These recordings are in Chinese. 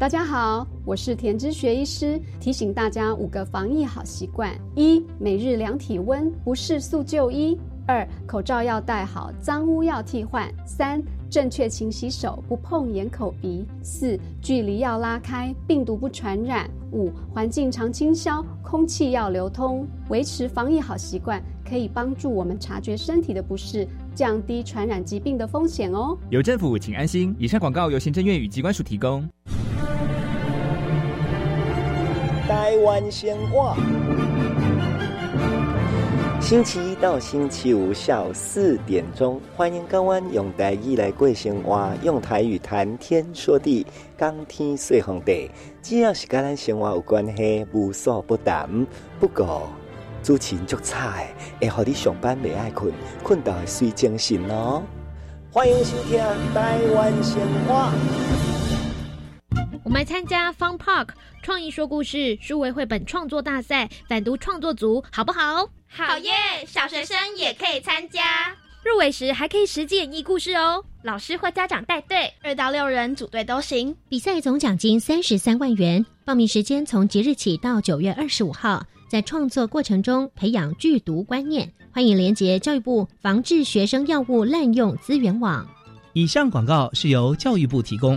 大家好，我是田之学医师，提醒大家五个防疫好习惯：一、每日量体温，不适速就医；二、口罩要戴好，脏污要替换；三、正确勤洗手，不碰眼口鼻；四、距离要拉开，病毒不传染；五、环境常清消，空气要流通。维持防疫好习惯，可以帮助我们察觉身体的不适，降低传染疾病的风险哦。有政府，请安心。以上广告由行政院与机关署提供。台湾鲜话，星期一到星期五下午四点钟，欢迎港湾用台语来过生活，用台语谈天说地，讲天说皇帝。只要是跟咱生活有关系，无所不谈。不过主持人足差会互你上班未爱困，困到会睡精神哦。欢迎收听台湾鲜话。我们参加 Fun Park 创意说故事书为绘本创作大赛，反读创作组好不好？好耶！小学生也可以参加，入围时还可以实际演绎故事哦。老师或家长带队，二到六人组队都行。比赛总奖金三十三万元，报名时间从即日起到九月二十五号。在创作过程中培养剧毒观念，欢迎连结教育部防治学生药物滥用资源网。以上广告是由教育部提供。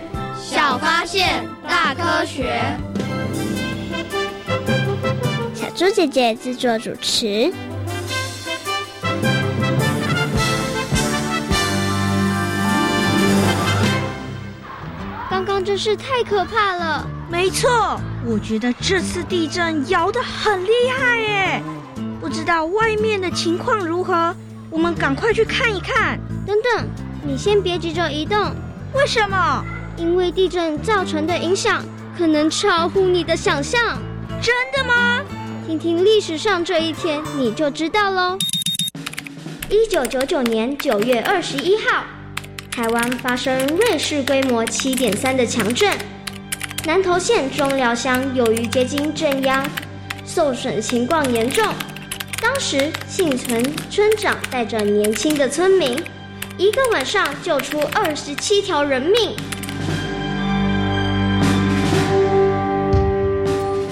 小发现，大科学。小猪姐姐制作主持。刚刚真是太可怕了。没错，我觉得这次地震摇得很厉害耶。不知道外面的情况如何，我们赶快去看一看。等等，你先别急着移动。为什么？因为地震造成的影响可能超乎你的想象。真的吗？听听历史上这一天，你就知道喽。一九九九年九月二十一号，台湾发生瑞士规模七点三的强震，南投县中寮乡由于接近震央，受损情况严重。当时幸存村长带着年轻的村民，一个晚上救出二十七条人命。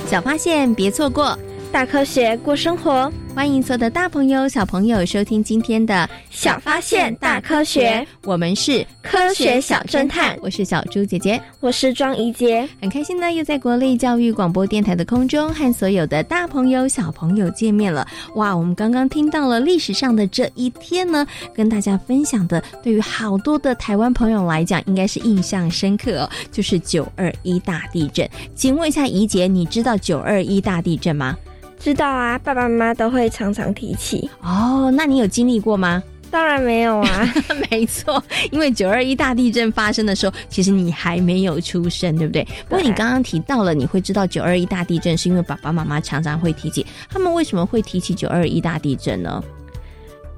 小发现，别错过。大科学过生活，欢迎所有的大朋友、小朋友收听今天的小发现大科学。我们是科学小侦探，我是小猪姐姐，我是庄怡杰。很开心呢，又在国立教育广播电台的空中和所有的大朋友、小朋友见面了。哇，我们刚刚听到了历史上的这一天呢，跟大家分享的，对于好多的台湾朋友来讲，应该是印象深刻哦，就是九二一大地震。请问一下怡杰，你知道九二一大地震吗？知道啊，爸爸妈妈都会常常提起。哦，那你有经历过吗？当然没有啊。没错，因为九二一大地震发生的时候，其实你还没有出生，对不对？不过你刚刚提到了，你会知道九二一大地震，是因为爸爸妈妈常常会提起。他们为什么会提起九二一大地震呢？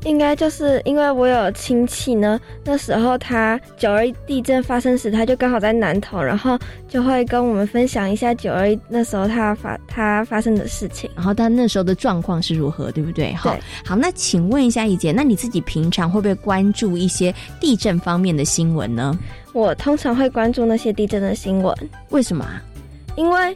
应该就是因为我有亲戚呢，那时候他九二一地震发生时，他就刚好在南投，然后就会跟我们分享一下九二一那时候他发他发生的事情，然后他那时候的状况是如何，对不对？好，好，那请问一下怡姐，那你自己平常会不会关注一些地震方面的新闻呢？我通常会关注那些地震的新闻，为什么啊？因为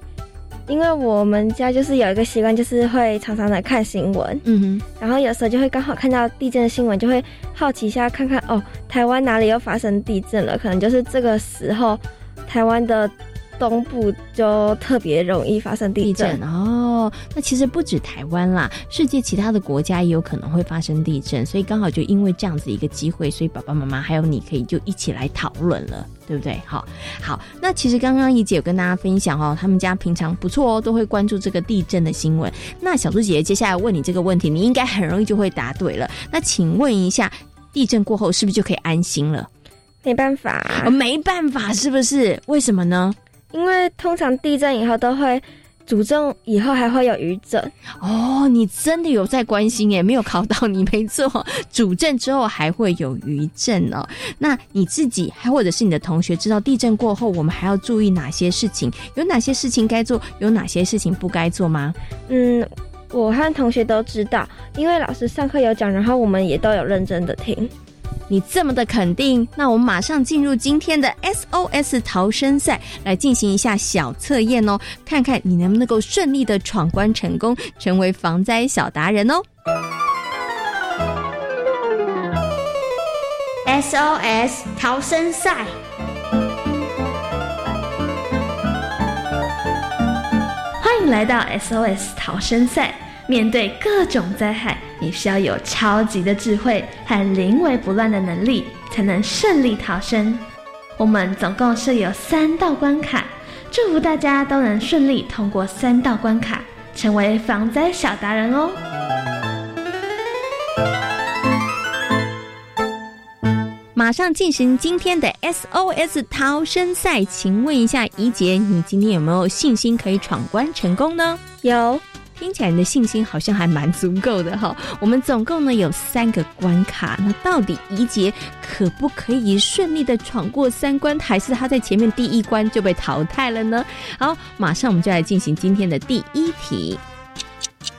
因为我们家就是有一个习惯，就是会常常的看新闻，嗯哼，然后有时候就会刚好看到地震的新闻，就会好奇一下看看哦，台湾哪里又发生地震了？可能就是这个时候，台湾的。东部就特别容易发生地震哦。那其实不止台湾啦，世界其他的国家也有可能会发生地震，所以刚好就因为这样子一个机会，所以爸爸妈妈还有你可以就一起来讨论了，对不对？好，好。那其实刚刚怡姐有跟大家分享哦，他们家平常不错哦，都会关注这个地震的新闻。那小猪姐姐接下来问你这个问题，你应该很容易就会答对了。那请问一下，地震过后是不是就可以安心了？没办法，没办法，是不是？为什么呢？因为通常地震以后都会主震，以后还会有余震哦。你真的有在关心耶？没有考到你，没错。主震之后还会有余震哦。那你自己还或者是你的同学知道地震过后我们还要注意哪些事情？有哪些事情该做？有哪些事情不该做吗？嗯，我和同学都知道，因为老师上课有讲，然后我们也都有认真的听。你这么的肯定，那我们马上进入今天的 SOS 逃生赛，来进行一下小测验哦，看看你能不能够顺利的闯关成功，成为防灾小达人哦。SOS 逃生赛，欢迎来到 SOS 逃生赛。面对各种灾害，你需要有超级的智慧和临危不乱的能力，才能顺利逃生。我们总共设有三道关卡，祝福大家都能顺利通过三道关卡，成为防灾小达人哦！马上进行今天的 SOS 逃生赛，请问一下怡姐，你今天有没有信心可以闯关成功呢？有。听起来你的信心好像还蛮足够的哈。我们总共呢有三个关卡，那到底怡杰可不可以顺利的闯过三关，还是他在前面第一关就被淘汰了呢？好，马上我们就来进行今天的第一题。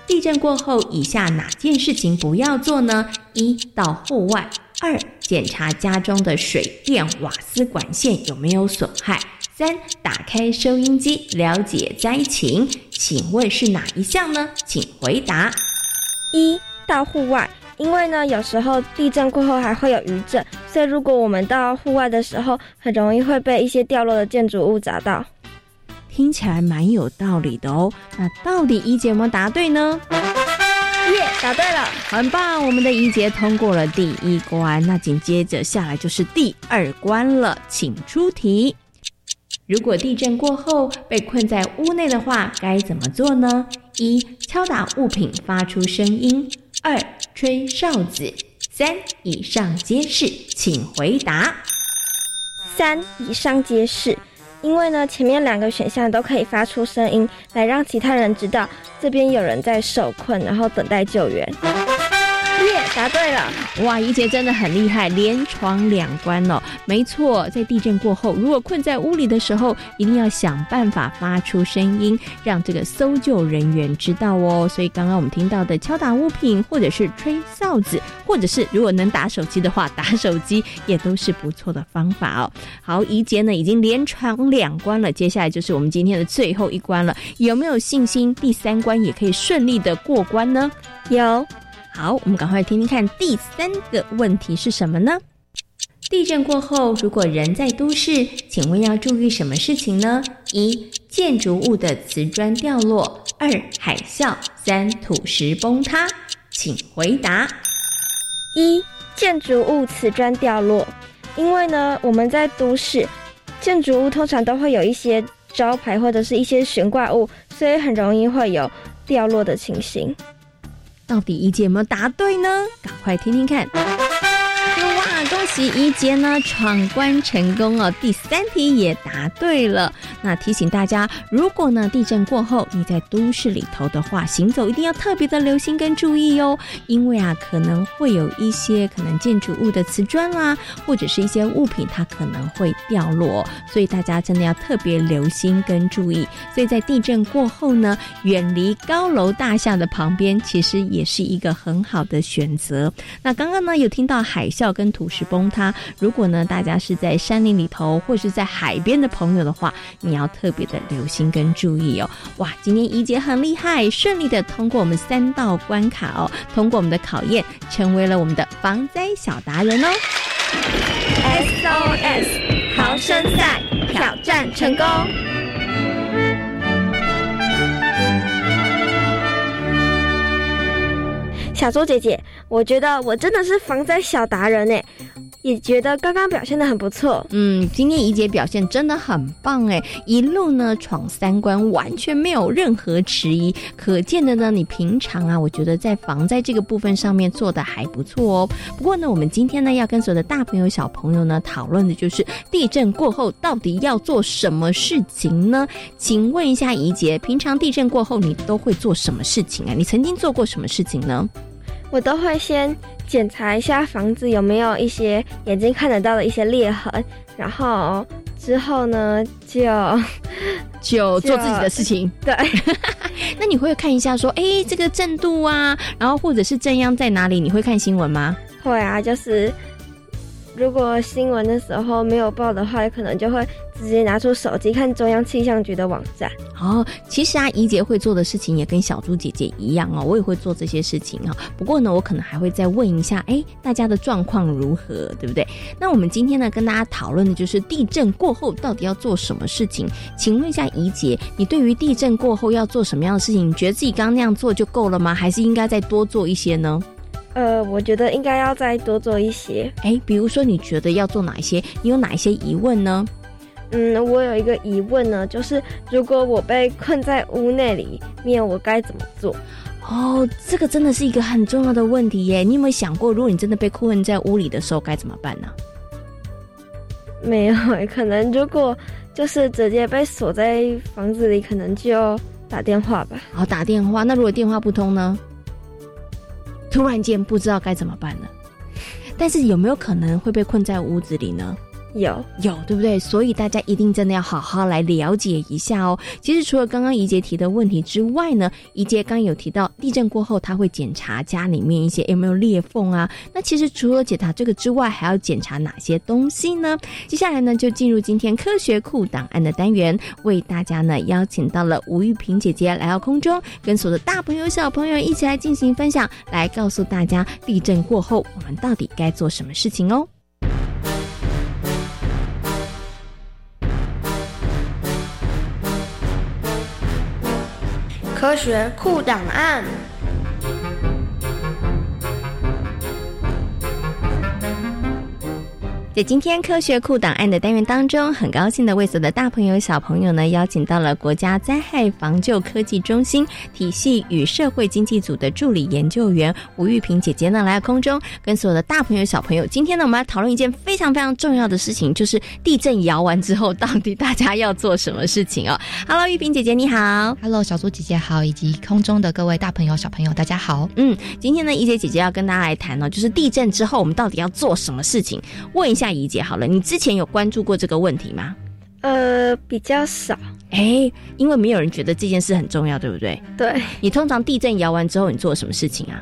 地震过后，以下哪件事情不要做呢？一到户外，二检查家中的水电瓦斯管线有没有损害。三，打开收音机了解灾情，请问是哪一项呢？请回答。一到户外，因为呢有时候地震过后还会有余震，所以如果我们到户外的时候，很容易会被一些掉落的建筑物砸到。听起来蛮有道理的哦。那到底一姐有没有答对呢？耶，答对了，很棒！我们的一姐通过了第一关，那紧接着下来就是第二关了，请出题。如果地震过后被困在屋内的话，该怎么做呢？一、敲打物品发出声音；二、吹哨子；三、以上皆是。请回答。三、以上皆是。因为呢，前面两个选项都可以发出声音，来让其他人知道这边有人在受困，然后等待救援。耶，答对了！哇，怡姐真的很厉害，连闯两关哦。没错，在地震过后，如果困在屋里的时候，一定要想办法发出声音，让这个搜救人员知道哦。所以刚刚我们听到的敲打物品，或者是吹哨子，或者是如果能打手机的话，打手机也都是不错的方法哦。好，怡姐呢已经连闯两关了，接下来就是我们今天的最后一关了。有没有信心第三关也可以顺利的过关呢？有。好，我们赶快听听看第三个问题是什么呢？地震过后，如果人在都市，请问要注意什么事情呢？一、建筑物的瓷砖掉落；二、海啸；三、土石崩塌。请回答。一、建筑物瓷砖掉落，因为呢，我们在都市，建筑物通常都会有一些招牌或者是一些悬挂物，所以很容易会有掉落的情形。到底一姐有没有答对呢？赶快听听看。第！一节呢闯关成功哦，第三题也答对了。那提醒大家，如果呢地震过后你在都市里头的话，行走一定要特别的留心跟注意哦，因为啊可能会有一些可能建筑物的瓷砖啦，或者是一些物品它可能会掉落，所以大家真的要特别留心跟注意。所以在地震过后呢，远离高楼大厦的旁边，其实也是一个很好的选择。那刚刚呢有听到海啸跟土石崩通它。如果呢，大家是在山林里头或是在海边的朋友的话，你要特别的留心跟注意哦。哇，今天怡姐很厉害，顺利的通过我们三道关卡哦，通过我们的考验，成为了我们的防灾小达人哦。SOS 逃生赛挑战成功。小猪姐姐，我觉得我真的是防灾小达人呢，也觉得刚刚表现的很不错。嗯，今天怡姐表现真的很棒哎，一路呢闯三关，完全没有任何迟疑。可见的呢，你平常啊，我觉得在防灾这个部分上面做的还不错哦。不过呢，我们今天呢要跟所有的大朋友小朋友呢讨论的就是地震过后到底要做什么事情呢？请问一下怡姐，平常地震过后你都会做什么事情啊？你曾经做过什么事情呢？我都会先检查一下房子有没有一些眼睛看得到的一些裂痕，然后之后呢就 就做自己的事情。对，那你会看一下说，哎，这个震度啊，然后或者是震央在哪里？你会看新闻吗？会啊，就是如果新闻的时候没有报的话，可能就会直接拿出手机看中央气象局的网站。哦，其实啊，怡姐会做的事情也跟小猪姐姐一样哦，我也会做这些事情啊。不过呢，我可能还会再问一下，哎，大家的状况如何，对不对？那我们今天呢，跟大家讨论的就是地震过后到底要做什么事情。请问一下怡姐，你对于地震过后要做什么样的事情？你觉得自己刚刚那样做就够了吗？还是应该再多做一些呢？呃，我觉得应该要再多做一些。哎，比如说你觉得要做哪一些？你有哪一些疑问呢？嗯，我有一个疑问呢，就是如果我被困在屋内里面，我该怎么做？哦，这个真的是一个很重要的问题耶！你有没有想过，如果你真的被困在屋里的时候该怎么办呢？没有，可能如果就是直接被锁在房子里，可能就打电话吧。好，打电话。那如果电话不通呢？突然间不知道该怎么办了。但是有没有可能会被困在屋子里呢？有有，对不对？所以大家一定真的要好好来了解一下哦。其实除了刚刚怡杰提的问题之外呢，怡杰刚有提到地震过后他会检查家里面一些有没有裂缝啊。那其实除了检查这个之外，还要检查哪些东西呢？接下来呢，就进入今天科学库档案的单元，为大家呢邀请到了吴玉萍姐姐来到空中，跟所有的大朋友小朋友一起来进行分享，来告诉大家地震过后我们到底该做什么事情哦。科学库档案。在今天科学库档案的单元当中，很高兴的为所有的大朋友小朋友呢，邀请到了国家灾害防救科技中心体系与社会经济组的助理研究员吴玉萍姐姐呢，来到空中，跟所有的大朋友小朋友，今天呢，我们要讨论一件非常非常重要的事情，就是地震摇完之后，到底大家要做什么事情哦？Hello，玉萍姐姐你好，Hello，小猪姐姐好，以及空中的各位大朋友小朋友大家好。嗯，今天呢，怡姐姐姐要跟大家来谈呢，就是地震之后我们到底要做什么事情？问一下。怡姐好了，你之前有关注过这个问题吗？呃，比较少。哎，因为没有人觉得这件事很重要，对不对？对。你通常地震摇完之后，你做了什么事情啊？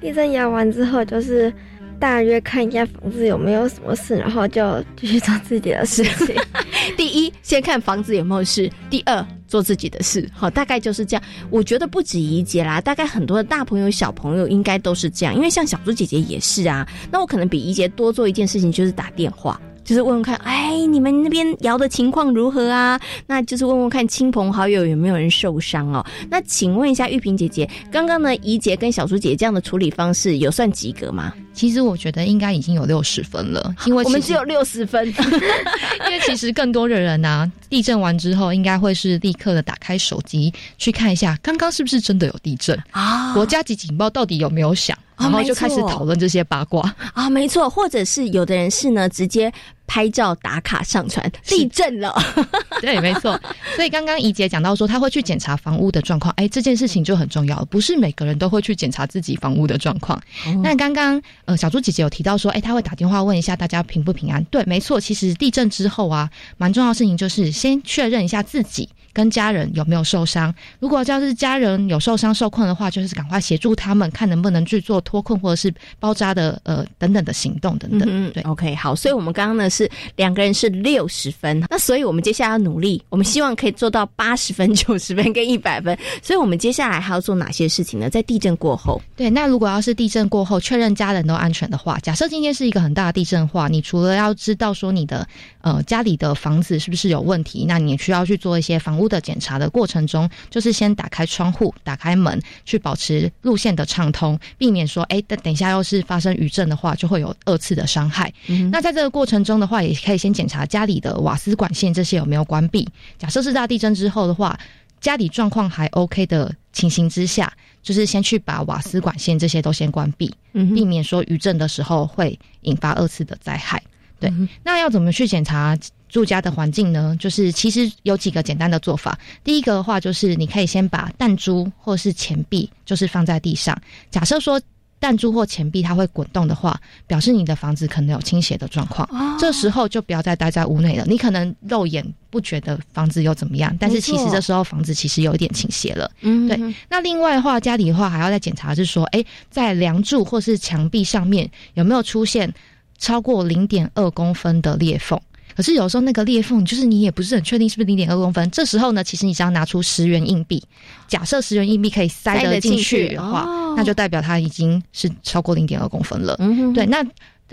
地震摇完之后，就是大约看一下房子有没有什么事，然后就继续做自己的事情。第一，先看房子有没有事；第二，做自己的事。好，大概就是这样。我觉得不止怡姐啦，大概很多的大朋友、小朋友应该都是这样。因为像小猪姐姐也是啊。那我可能比怡姐多做一件事情，就是打电话。就是问问看，哎，你们那边摇的情况如何啊？那就是问问看亲朋好友有没有人受伤哦。那请问一下玉萍姐姐，刚刚呢怡姐跟小猪姐这样的处理方式有算及格吗？其实我觉得应该已经有六十分了，因为我们只有六十分。因为其实更多的人啊，地震完之后应该会是立刻的打开手机去看一下，刚刚是不是真的有地震啊？国家级警报到底有没有响？然后就开始讨论这些八卦啊，没错，或者是有的人是呢，直接拍照打卡上传，地震了，对，没错。所以刚刚怡姐讲到说，他会去检查房屋的状况，哎，这件事情就很重要，不是每个人都会去检查自己房屋的状况。那刚刚呃，小猪姐姐有提到说，哎，他会打电话问一下大家平不平安。对，没错，其实地震之后啊，蛮重要的事情就是先确认一下自己。跟家人有没有受伤。如果要是家人有受伤受困的话，就是赶快协助他们，看能不能去做脱困或者是包扎的呃等等的行动等等。嗯，对，OK，好，所以我们刚刚呢是两个人是六十分，那所以我们接下来要努力，我们希望可以做到八十分、九十分跟一百分。所以我们接下来还要做哪些事情呢？在地震过后，对，那如果要是地震过后确认家人都安全的话，假设今天是一个很大的地震的话，你除了要知道说你的呃家里的房子是不是有问题，那你需要去做一些房屋的检查的过程中，就是先打开窗户、打开门，去保持路线的畅通，避免说哎等等一下要是发生余震的话，就会有二次的伤害。嗯那在这个过程中的话，也可以先检查家里的瓦斯管线这些有没有关闭。假设是大地震之后的话，家里状况还 OK 的情形之下，就是先去把瓦斯管线这些都先关闭，嗯避免说余震的时候会引发二次的灾害。对，那要怎么去检查住家的环境呢？就是其实有几个简单的做法。第一个的话，就是你可以先把弹珠或是钱币，就是放在地上。假设说弹珠或钱币它会滚动的话，表示你的房子可能有倾斜的状况。哦这时候就不要再待在屋内了。你可能肉眼不觉得房子又怎么样，但是其实这时候房子其实有一点倾斜了。嗯对。那另外的话，家里的话还要再检查，是说，哎，在梁柱或是墙壁上面有没有出现超过零点二公分的裂缝。可是有时候那个裂缝，就是你也不是很确定是不是零点二公分。这时候呢，其实你只要拿出十元硬币，假设十元硬币可以塞得进去的话，那就代表它已经是超过零点二公分了。嗯哼对，那。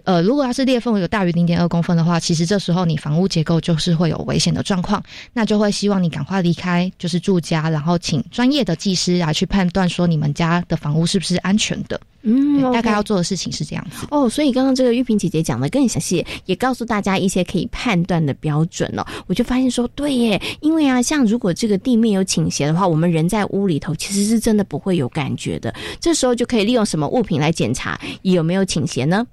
呃，如果要是裂缝有大于零点二公分的话，其实这时候你房屋结构就是会有危险的状况，那就会希望你赶快离开，就是住家，然后请专业的技师来去判断说你们家的房屋是不是安全的。嗯对，大概要做的事情是这样子。哦，所以刚刚这个玉萍姐姐讲的更详细，也告诉大家一些可以判断的标准哦。我就发现说，对耶，因为啊，像如果这个地面有倾斜的话，我们人在屋里头其实是真的不会有感觉的。这时候就可以利用什么物品来检查有没有倾斜呢？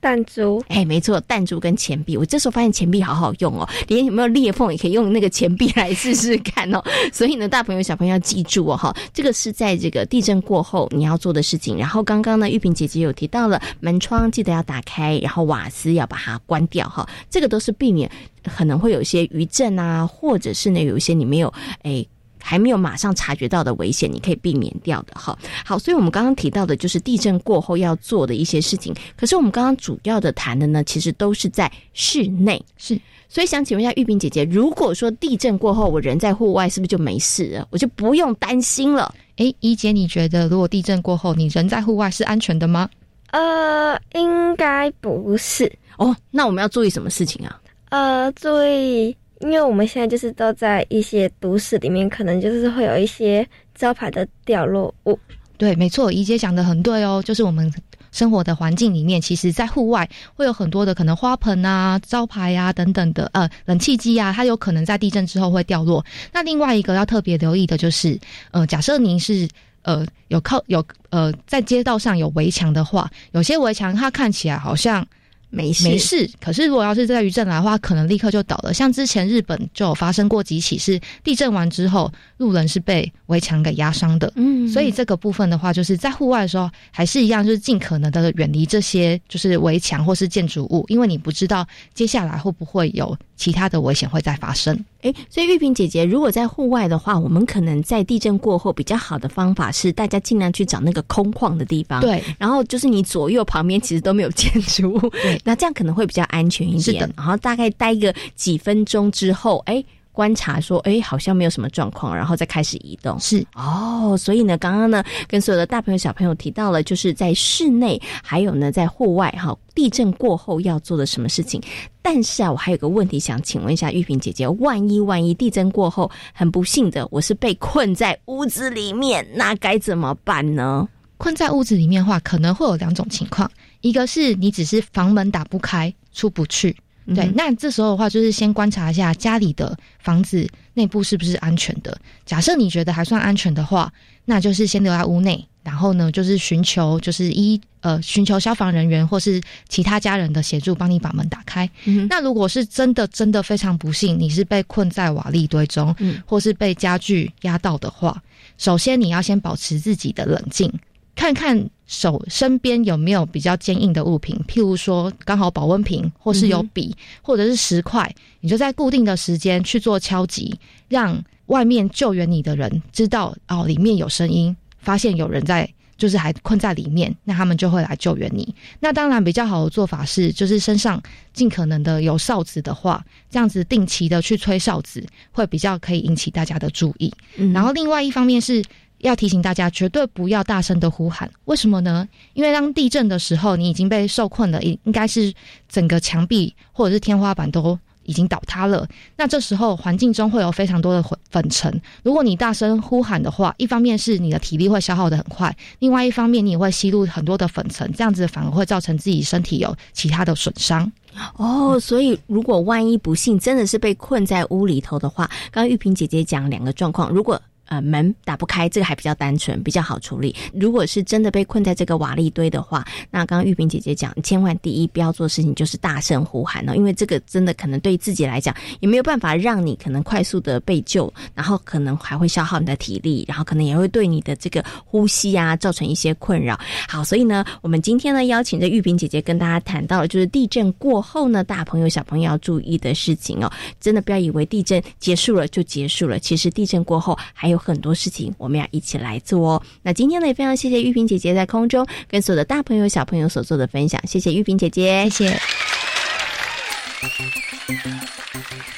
弹珠，哎，没错，弹珠跟钱币。我这时候发现钱币好好用哦，连有没有裂缝也可以用那个钱币来试试看哦。所以呢，大朋友小朋友要记住哦，哈，这个是在这个地震过后你要做的事情。然后刚刚呢，玉萍姐姐有提到了门窗记得要打开，然后瓦斯要把它关掉哈，这个都是避免可能会有一些余震啊，或者是呢有一些你没有哎。还没有马上察觉到的危险，你可以避免掉的哈。好，所以我们刚刚提到的就是地震过后要做的一些事情。可是我们刚刚主要的谈的呢，其实都是在室内。是，所以想请问一下玉萍姐姐，如果说地震过后我人在户外，是不是就没事了？我就不用担心了？哎，怡姐，你觉得如果地震过后你人在户外是安全的吗？呃，应该不是哦。那我们要注意什么事情啊？呃，注意，因为我们现在就是都在一些都市里面，可能就是会有一些招牌的掉落物。对，没错，怡姐讲的很对哦，就是我们生活的环境里面，其实在户外会有很多的可能花盆啊、招牌啊等等的，呃，冷气机啊，它有可能在地震之后会掉落。那另外一个要特别留意的就是，呃，假设您是呃有靠有呃在街道上有围墙的话，有些围墙它看起来好像。没事没事，可是如果要是在余震来的话，可能立刻就倒了。像之前日本就有发生过几起，是地震完之后，路人是被围墙给压伤的。嗯，所以这个部分的话，就是在户外的时候，还是一样，就是尽可能的远离这些就是围墙或是建筑物，因为你不知道接下来会不会有其他的危险会再发生。哎，所以玉萍姐姐，如果在户外的话，我们可能在地震过后比较好的方法是，大家尽量去找那个空旷的地方。对，然后就是你左右旁边其实都没有建筑物，对，那这样可能会比较安全一点。是的，然后大概待个几分钟之后，哎。观察说，哎，好像没有什么状况，然后再开始移动。是哦，所以呢，刚刚呢，跟所有的大朋友小朋友提到了，就是在室内，还有呢，在户外，哈，地震过后要做的什么事情。但是啊，我还有个问题想请问一下玉萍姐姐，万一万一地震过后，很不幸的，我是被困在屋子里面，那该怎么办呢？困在屋子里面的话，可能会有两种情况，一个是你只是房门打不开，出不去。对，那这时候的话，就是先观察一下家里的房子内部是不是安全的。假设你觉得还算安全的话，那就是先留在屋内，然后呢，就是寻求就是一呃寻求消防人员或是其他家人的协助，帮你把门打开。嗯、那如果是真的真的非常不幸，你是被困在瓦砾堆中，嗯，或是被家具压到的话，首先你要先保持自己的冷静。看看手身边有没有比较坚硬的物品，譬如说刚好保温瓶，或是有笔，或者是石块，你就在固定的时间去做敲击，让外面救援你的人知道哦，里面有声音，发现有人在。就是还困在里面，那他们就会来救援你。那当然比较好的做法是，就是身上尽可能的有哨子的话，这样子定期的去吹哨子，会比较可以引起大家的注意。然后另外一方面是要提醒大家，绝对不要大声的呼喊。为什么呢？因为当地震的时候，你已经被受困了，应应该是整个墙壁或者是天花板都。已经倒塌了，那这时候环境中会有非常多的粉粉尘。如果你大声呼喊的话，一方面是你的体力会消耗的很快，另外一方面你也会吸入很多的粉尘，这样子反而会造成自己身体有其他的损伤。哦，所以如果万一不幸真的是被困在屋里头的话，刚刚玉萍姐姐讲两个状况，如果。呃，门打不开，这个还比较单纯，比较好处理。如果是真的被困在这个瓦砾堆的话，那刚刚玉萍姐姐讲，千万第一不要做事情就是大声呼喊哦，因为这个真的可能对自己来讲也没有办法让你可能快速的被救，然后可能还会消耗你的体力，然后可能也会对你的这个呼吸啊造成一些困扰。好，所以呢，我们今天呢邀请着玉萍姐姐跟大家谈到了，就是地震过后呢，大朋友小朋友要注意的事情哦，真的不要以为地震结束了就结束了，其实地震过后还有。有很多事情我们要一起来做哦。那今天呢，也非常谢谢玉萍姐姐在空中跟所有的大朋友小朋友所做的分享，谢谢玉萍姐姐，谢谢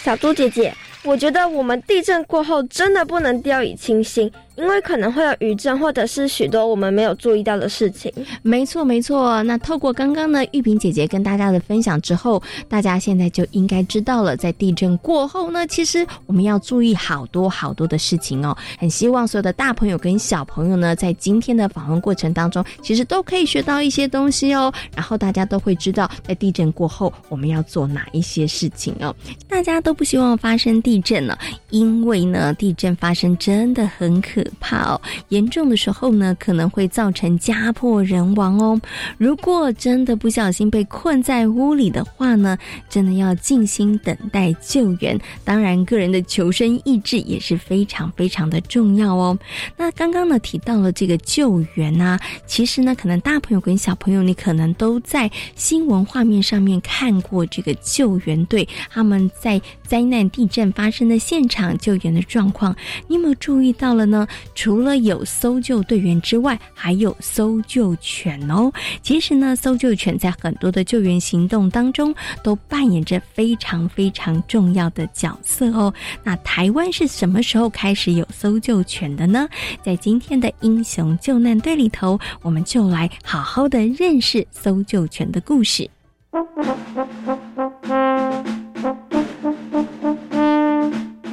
小猪姐姐。我觉得我们地震过后真的不能掉以轻心。因为可能会有余震，或者是许多我们没有注意到的事情。没错，没错。那透过刚刚呢玉萍姐姐跟大家的分享之后，大家现在就应该知道了，在地震过后呢，其实我们要注意好多好多的事情哦。很希望所有的大朋友跟小朋友呢，在今天的访问过程当中，其实都可以学到一些东西哦。然后大家都会知道，在地震过后我们要做哪一些事情哦。大家都不希望发生地震了，因为呢，地震发生真的很可。怕哦，严重的时候呢，可能会造成家破人亡哦。如果真的不小心被困在屋里的话呢，真的要静心等待救援。当然，个人的求生意志也是非常非常的重要哦。那刚刚呢提到了这个救援啊，其实呢，可能大朋友跟小朋友，你可能都在新闻画面上面看过这个救援队他们在灾难地震发生的现场救援的状况，你有没有注意到了呢？除了有搜救队员之外，还有搜救犬哦。其实呢，搜救犬在很多的救援行动当中都扮演着非常非常重要的角色哦。那台湾是什么时候开始有搜救犬的呢？在今天的英雄救难队里头，我们就来好好的认识搜救犬的故事。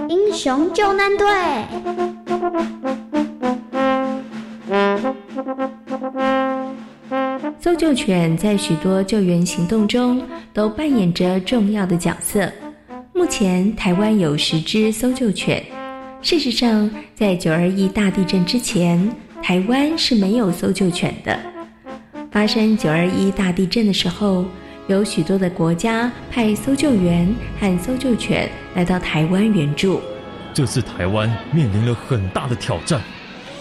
英雄救难队。搜救犬在许多救援行动中都扮演着重要的角色。目前，台湾有十只搜救犬。事实上，在九二一大地震之前，台湾是没有搜救犬的。发生九二一大地震的时候，有许多的国家派搜救员和搜救犬来到台湾援助。这次台湾面临了很大的挑战。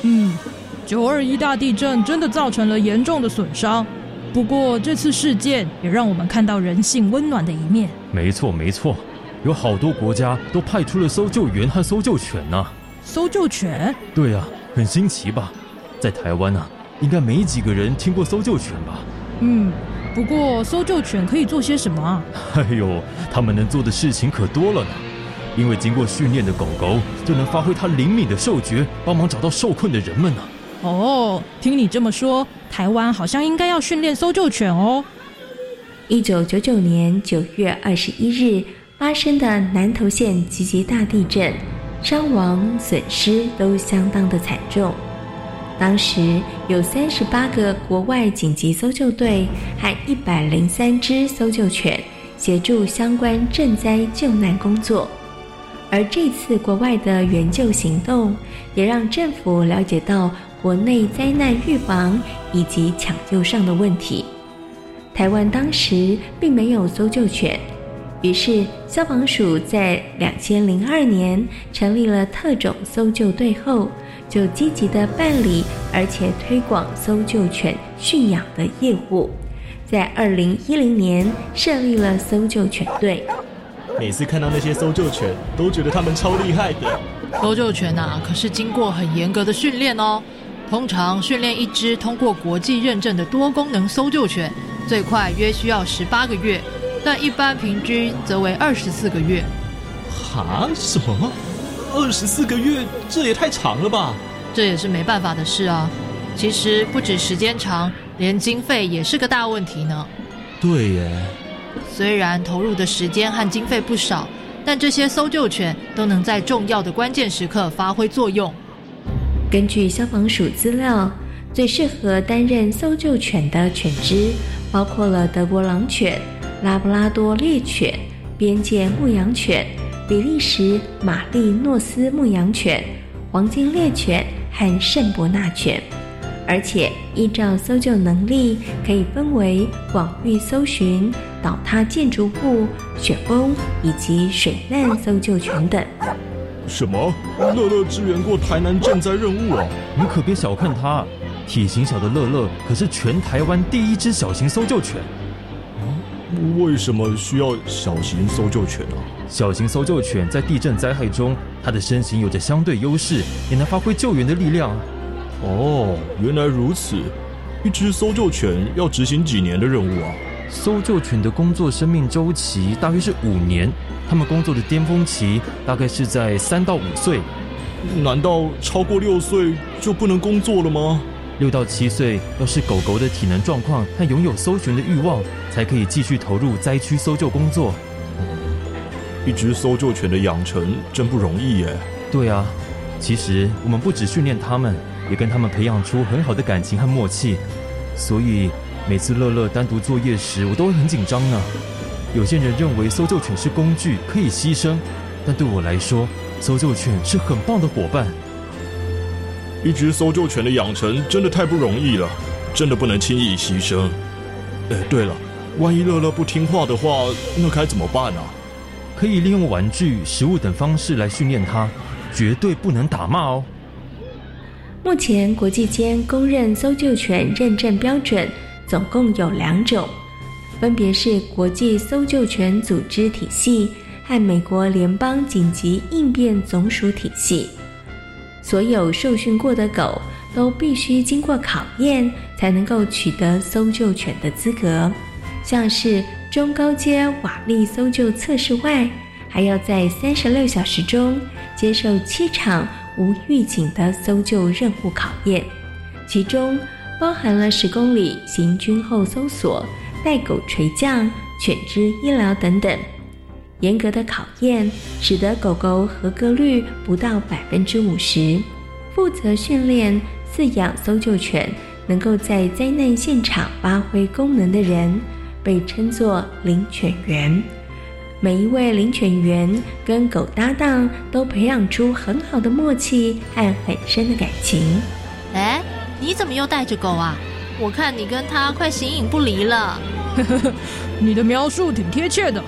嗯，九二一大地震真的造成了严重的损伤。不过这次事件也让我们看到人性温暖的一面。没错没错，有好多国家都派出了搜救员和搜救犬呢。搜救犬？对啊，很新奇吧？在台湾呢，应该没几个人听过搜救犬吧？嗯，不过搜救犬可以做些什么啊？哎呦，他们能做的事情可多了呢。因为经过训练的狗狗就能发挥它灵敏的嗅觉，帮忙找到受困的人们呢。哦，听你这么说，台湾好像应该要训练搜救犬哦。一九九九年九月二十一日发生的南投县集集大地震，伤亡损失都相当的惨重。当时有三十八个国外紧急搜救队和一百零三只搜救犬协助相关赈灾救难工作。而这次国外的援救行动，也让政府了解到国内灾难预防以及抢救上的问题。台湾当时并没有搜救犬，于是消防署在两千零二年成立了特种搜救队后，就积极的办理而且推广搜救犬驯养的业务，在二零一零年设立了搜救犬队。每次看到那些搜救犬，都觉得他们超厉害的。搜救犬啊，可是经过很严格的训练哦。通常训练一只通过国际认证的多功能搜救犬，最快约需要十八个月，但一般平均则为二十四个月。哈？什么？二十四个月？这也太长了吧？这也是没办法的事啊。其实不止时间长，连经费也是个大问题呢。对耶。虽然投入的时间和经费不少，但这些搜救犬都能在重要的关键时刻发挥作用。根据消防署资料，最适合担任搜救犬的犬只包括了德国狼犬、拉布拉多猎犬、边界牧羊犬、比利时马利诺斯牧羊犬、黄金猎犬和圣伯纳犬。而且依照搜救能力，可以分为广域搜寻、倒塌建筑物、雪崩以及水难搜救犬等。什么？乐乐支援过台南赈灾任务啊！你可别小看它，体型小的乐乐可是全台湾第一只小型搜救犬。为什么需要小型搜救犬啊？小型搜救犬在地震灾害中，它的身形有着相对优势，也能发挥救援的力量。哦，原来如此。一只搜救犬要执行几年的任务啊？搜救犬的工作生命周期大约是五年，它们工作的巅峰期大概是在三到五岁。难道超过六岁就不能工作了吗？六到七岁要是狗狗的体能状况和拥有搜寻的欲望，才可以继续投入灾区搜救工作。一只搜救犬的养成真不容易耶。对啊，其实我们不只训练它们。也跟它们培养出很好的感情和默契，所以每次乐乐单独作业时，我都会很紧张呢。有些人认为搜救犬是工具，可以牺牲，但对我来说，搜救犬是很棒的伙伴。一只搜救犬的养成真的太不容易了，真的不能轻易牺牲。哎，对了，万一乐乐不听话的话，那该怎么办啊？可以利用玩具、食物等方式来训练它，绝对不能打骂哦。目前，国际间公认搜救犬认证标准总共有两种，分别是国际搜救犬组织体系和美国联邦紧急应变总署体系。所有受训过的狗都必须经过考验，才能够取得搜救犬的资格。像是中高阶瓦力搜救测试外，还要在三十六小时中接受七场。无预警的搜救任务考验，其中包含了十公里行军后搜索、带狗垂降、犬只医疗等等。严格的考验使得狗狗合格率不到百分之五十。负责训练、饲养搜救犬，能够在灾难现场发挥功能的人，被称作领犬员。每一位领犬员跟狗搭档都培养出很好的默契和很深的感情。哎，你怎么又带着狗啊？我看你跟它快形影不离了。你的描述挺贴切的。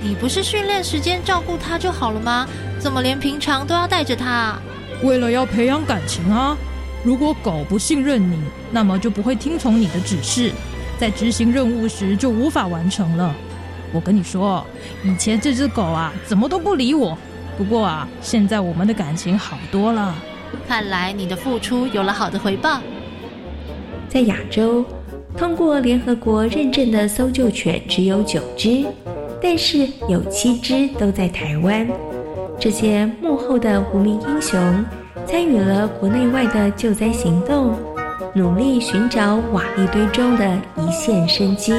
你不是训练时间照顾它就好了吗？怎么连平常都要带着它？为了要培养感情啊！如果狗不信任你，那么就不会听从你的指示，在执行任务时就无法完成了。我跟你说，以前这只狗啊，怎么都不理我。不过啊，现在我们的感情好多了。看来你的付出有了好的回报。在亚洲，通过联合国认证的搜救犬只有九只，但是有七只都在台湾。这些幕后的无名英雄，参与了国内外的救灾行动，努力寻找瓦砾堆中的一线生机。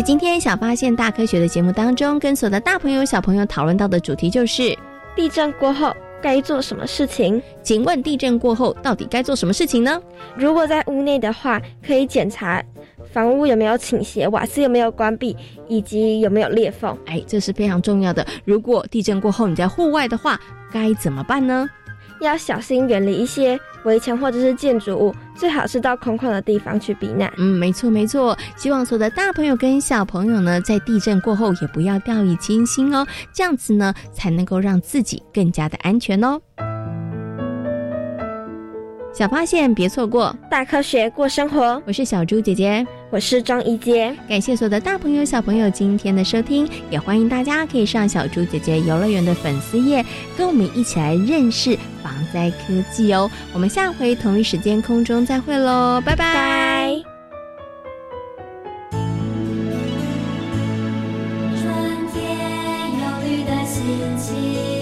在今天小发现大科学的节目当中，跟所有的大朋友小朋友讨论到的主题就是地震过后该做什么事情？请问地震过后到底该做什么事情呢？如果在屋内的话，可以检查房屋有没有倾斜、瓦斯有没有关闭，以及有没有裂缝。哎，这是非常重要的。如果地震过后你在户外的话，该怎么办呢？要小心远离一些围墙或者是建筑物，最好是到空旷的地方去避难。嗯，没错没错。希望所有的大朋友跟小朋友呢，在地震过后也不要掉以轻心哦，这样子呢，才能够让自己更加的安全哦。小发现，别错过。大科学，过生活。我是小猪姐姐，我是张怡杰。感谢所有的大朋友、小朋友今天的收听，也欢迎大家可以上小猪姐姐游乐园的粉丝页，跟我们一起来认识防灾科技哦。我们下回同一时间空中再会喽，拜拜！春天，忧虑的心情。